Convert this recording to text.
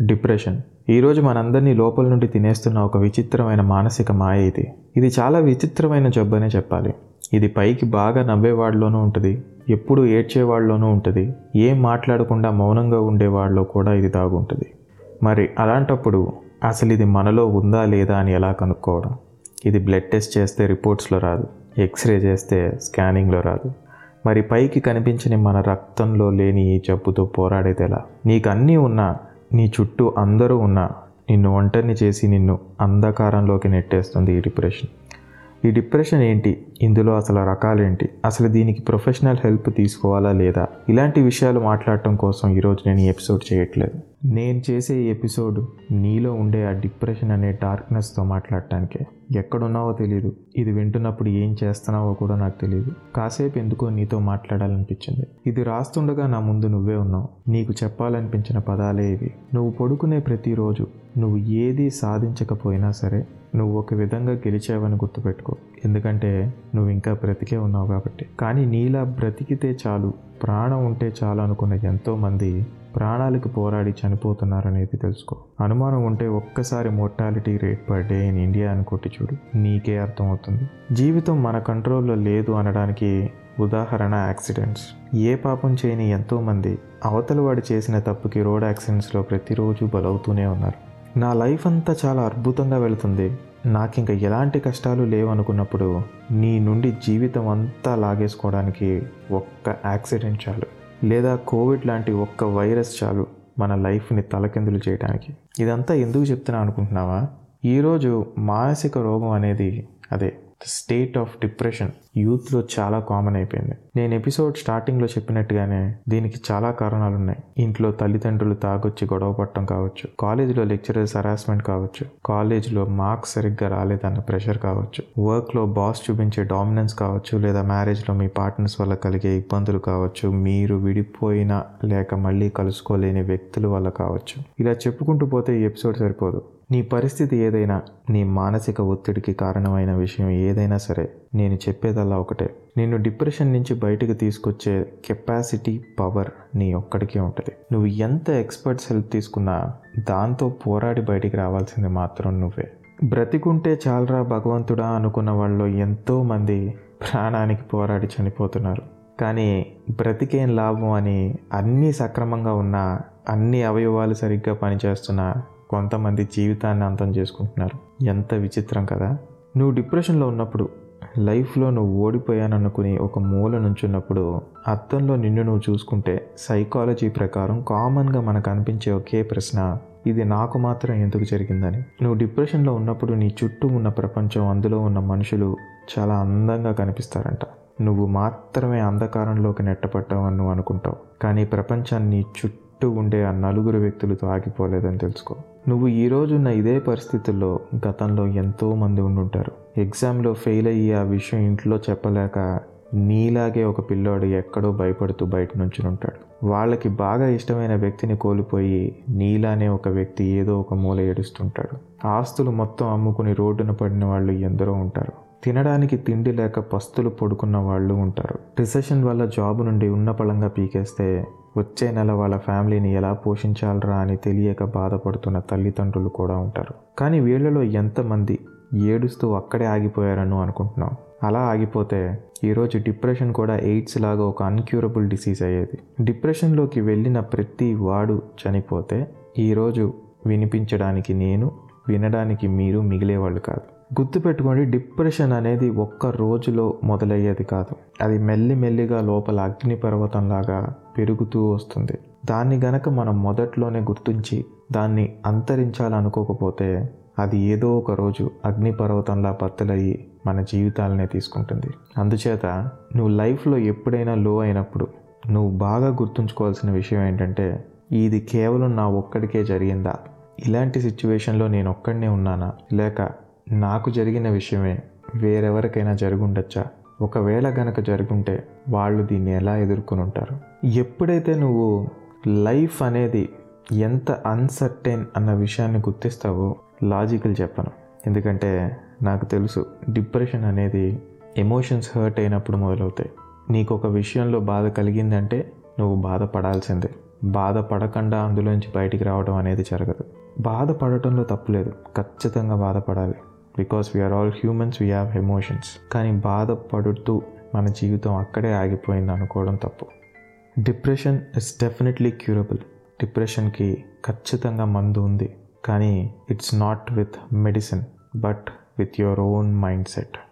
Depression. ఈరోజు మనందరినీ లోపల నుండి తినేస్తున్న ఒక విచిత్రమైన మానసిక మాయ ఇది. ఇది చాలా విచిత్రమైన జబ్బు అనే చెప్పాలి. ఇది పైకి బాగా నవ్వేవాడిలోనూ ఉంటుంది ఎప్పుడు ఏడ్చేవాడిలోనూ ఉంటుంది ఏం మాట్లాడకుండా మౌనంగా ఉండేవాడిలో కూడా ఇది దాగుంటుంది. మరి అలాంటప్పుడు అసలు ఇది మనలో ఉందా లేదా అని ఎలా కనుక్కోవడం? ఇది బ్లడ్ టెస్ట్ చేస్తే రిపోర్ట్స్లో రాదు ఎక్స్రే చేస్తే స్కానింగ్లో రాదు. మరి పైకి కనిపించని మన రక్తంలో లేని ఈ జబ్బుతో పోరాడేది ఎలా నీకు అన్నీ ఉన్నా నీ చుట్టూ అందరూ ఉన్నా నిన్ను ఒంటరిని చేసి నిన్ను అంధకారంలోకి నెట్టేస్తుంది ఈ డిప్రెషన్. ఈ డిప్రెషన్ ఏంటి? ఇందులో అసలు రకాలేంటి? అసలు దీనికి ప్రొఫెషనల్ హెల్ప్ తీసుకోవాలా లేదా? ఇలాంటి విషయాలు మాట్లాడటం కోసం ఈరోజు నేను ఈ ఎపిసోడ్ చేయట్లేదు. నేను చేసే ఈ ఎపిసోడ్ నీలో ఉండే ఆ డిప్రెషన్ అనే డార్క్నెస్తో మాట్లాడటానికే. ఎక్కడున్నావో తెలియదు ఇది వింటున్నప్పుడు ఏం చేస్తున్నావో కూడా నాకు తెలియదు కాసేపు ఎందుకో నీతో మాట్లాడాలనిపించింది. ఇది రాస్తుండగా నా ముందు నువ్వే ఉన్నావు. నీకు చెప్పాలనిపించిన పదాలే ఇవి. నువ్వు పడుకునే ప్రతిరోజు నువ్వు ఏది సాధించకపోయినా సరే నువ్వు ఒక విధంగా గెలిచావని గుర్తుపెట్టుకో. ఎందుకంటే నువ్వు ఇంకా బ్రతికే ఉన్నావు కాబట్టి. కానీ నీలా బ్రతికితే చాలు ప్రాణం ఉంటే చాలు అనుకున్న ఎంతోమంది ప్రాణాలకు పోరాడి చనిపోతున్నారనేది తెలుసుకో. అనుమానం ఉంటే ఒక్కసారి mortality rate per day in India అని కొట్టి చూడు. నీకే అర్థమవుతుంది. జీవితం మన కంట్రోల్లో లేదు అనడానికి ఉదాహరణ యాక్సిడెంట్స్ ఏ పాపం చేయని ఎంతోమంది అవతల వాడు చేసిన తప్పుకి రోడ్ యాక్సిడెంట్స్లో ప్రతిరోజు బలవుతూనే ఉన్నారు. నా లైఫ్ అంతా చాలా అద్భుతంగా వెళుతుంది. నాకు ఇంకా ఎలాంటి కష్టాలు లేవనుకున్నప్పుడు నీ నుండి జీవితం అంతా లాగేసుకోవడానికి ఒక్క యాక్సిడెంట్ చాలు. లేదా కోవిడ్ లాంటి ఒక్క వైరస్ చాలు మన లైఫ్ని తలకిందులు చేయడానికి ఇదంతా ఎందుకు చెప్తున్నా అనుకుంటున్నావా? ఈరోజు మానసిక రోగం అనేది అదే. స్టేట్ ఆఫ్ డిప్రెషన్ యూత్లో చాలా కామన్ అయిపోయింది. నేను ఎపిసోడ్ స్టార్టింగ్లో చెప్పినట్టుగానే దీనికి చాలా కారణాలు ఉన్నాయి ఇంట్లో తల్లిదండ్రులు తాగొచ్చి గొడవ పట్టడం కావచ్చు. కాలేజీలో లెక్చరర్స్ హరాస్మెంట్ కావచ్చు. కాలేజీలో మార్క్స్ సరిగ్గా రాలేదన్న ప్రెషర్ కావచ్చు. వర్క్లో బాస్ చూపించే డామినెన్స్ కావచ్చు. లేదా మ్యారేజ్లో మీ పార్ట్నర్స్ వల్ల కలిగే ఇబ్బందులు కావచ్చు. మీరు విడిపోయిన లేక మళ్ళీ కలుసుకోలేని వ్యక్తుల వల్ల కావచ్చు. ఇలా చెప్పుకుంటూ పోతే ఈ ఎపిసోడ్ సరిపోదు. నీ పరిస్థితి ఏదైనా నీ మానసిక ఒత్తిడికి కారణమైన విషయం ఏదైనా సరే నేను చెప్పేదల్లా ఒకటే. నిన్ను డిప్రెషన్ నుంచి బయటకు తీసుకొచ్చే కెపాసిటీ పవర్ నీ ఒక్కడికే ఉంటుంది. నువ్వు ఎంత ఎక్స్పర్ట్స్ హెల్ప్ తీసుకున్నా దాంతో పోరాడి బయటికి రావాల్సింది మాత్రం నువ్వే. బ్రతికుంటే చాలరా భగవంతుడా అనుకున్న వాళ్ళు ఎంతోమంది ప్రాణానికి పోరాడి చనిపోతున్నారు. కానీ బ్రతికేం లాభం అని అన్నీ సక్రమంగా ఉన్నా అన్ని అవయవాలు సరిగ్గా పనిచేస్తున్నా కొంతమంది జీవితాన్ని అంతం చేసుకుంటున్నారు. ఎంత విచిత్రం కదా? నువ్వు డిప్రెషన్లో ఉన్నప్పుడు లైఫ్లో నువ్వు ఓడిపోయాననుకుని ఒక మూల నుంచున్నప్పుడు అర్థంలో నిన్ను నువ్వు చూసుకుంటే సైకాలజీ ప్రకారం కామన్గా మనకు అనిపించే ఒకే ప్రశ్న ఇది నాకు మాత్రం ఎందుకు జరిగిందని. నువ్వు డిప్రెషన్లో ఉన్నప్పుడు నీ చుట్టూ ఉన్న ప్రపంచం అందులో ఉన్న మనుషులు చాలా అందంగా కనిపిస్తారంట. నువ్వు మాత్రమే అంధకారంలోకి నెట్టపట్టావని నువ్వు అనుకుంటావు. కానీ ప్రపంచాన్ని చుట్టూ చుట్టూ ఉండే ఆ నలుగురు వ్యక్తులతో ఆగిపోలేదని తెలుసుకో. నువ్వు ఈ రోజున్న ఇదే పరిస్థితుల్లో గతంలో ఎంతో మంది ఉండుంటారు. ఎగ్జామ్లో ఫెయిల్ అయ్యి ఆ విషయం ఇంట్లో చెప్పలేక నీలాగే ఒక పిల్లోడు ఎక్కడో భయపడుతూ బయట నుంచి ఉంటాడు వాళ్ళకి బాగా ఇష్టమైన వ్యక్తిని కోల్పోయి నీలానే ఒక వ్యక్తి ఏదో ఒక మూల ఏడుస్తుంటాడు. ఆస్తులు మొత్తం అమ్ముకుని రోడ్డున పడిన వాళ్ళు ఎందరో ఉంటారు. తినడానికి తిండి లేక పస్తులు పడుకున్న వాళ్ళు ఉంటారు. రిసెషన్ వల్ల జాబ్ నుండి ఉన్న పళంగా పీకేస్తే వచ్చే నెల వాళ్ళ ఫ్యామిలీని ఎలా పోషించాలరా అని తెలియక బాధపడుతున్న తల్లిదండ్రులు కూడా ఉంటారు. కానీ వీళ్ళలో ఎంతమంది ఏడుస్తూ అక్కడే ఆగిపోయారను అనుకుంటున్నాం. అలా ఆగిపోతే ఈరోజు డిప్రెషన్ కూడా ఎయిడ్స్ లాగా ఒక అన్క్యూరబుల్ డిసీజ్ అయ్యేది. డిప్రెషన్లోకి వెళ్ళిన ప్రతి వాడు చనిపోతే ఈరోజు వినిపించడానికి నేను వినడానికి మీరు మిగిలేవాళ్ళు కాదు. గుర్తుపెట్టుకోండి డిప్రెషన్ అనేది ఒక్క రోజులో మొదలయ్యేది కాదు. అది మెల్లి మెల్లిగా లోపల అగ్ని పర్వతంలాగా పెరుగుతూ వస్తుంది. దాన్ని గనక మనం మొదట్లోనే గుర్తించి దాన్ని అంతరించాలనుకోకపోతే అది ఏదో ఒక రోజు అగ్నిపర్వతంలా పత్తులయ్యి మన జీవితాలనే తీసుకుంటుంది. అందుచేత నువ్వు లైఫ్లో ఎప్పుడైనా లో అయినప్పుడు నువ్వు బాగా గుర్తుంచుకోవాల్సిన విషయం ఏంటంటే ఇది కేవలం నా ఒక్కడికే జరిగిందా? ఇలాంటి సిచ్యువేషన్లో నేను ఒక్కడనే ఉన్నానా? లేక నాకు జరిగిన విషయమే వేరెవరికైనా జరుగుండొచ్చా? ఒకవేళ గనక జరుగుంటే వాళ్ళు దీన్ని ఎలా ఎదుర్కొని ఉంటారు ఎప్పుడైతే నువ్వు లైఫ్ అనేది ఎంత అన్సర్టైన్ అన్న విషయాన్ని గుర్తిస్తావో లాజికల్ చెప్పను. ఎందుకంటే నాకు తెలుసు డిప్రెషన్ అనేది ఎమోషన్స్ హర్ట్ అయినప్పుడు మొదలవుతాయి. నీకు ఒక విషయంలో బాధ కలిగిందంటే నువ్వు బాధపడాల్సిందే. బాధపడకుండా అందులోంచి బయటికి రావడం అనేది జరగదు. బాధపడటంలో తప్పులేదు ఖచ్చితంగా బాధపడాలి. Because we are all humans we have emotions కానీ బాధపడుతూ మన జీవితం అక్కడే ఆగిపోయింది అనుకోవడం తప్పు. డిప్రెషన్ ఇస్ డెఫినెట్లీ క్యూరబుల్ డిప్రెషన్కి ఖచ్చితంగా మందు ఉంది. కానీ it's not with medicine but with your own mindset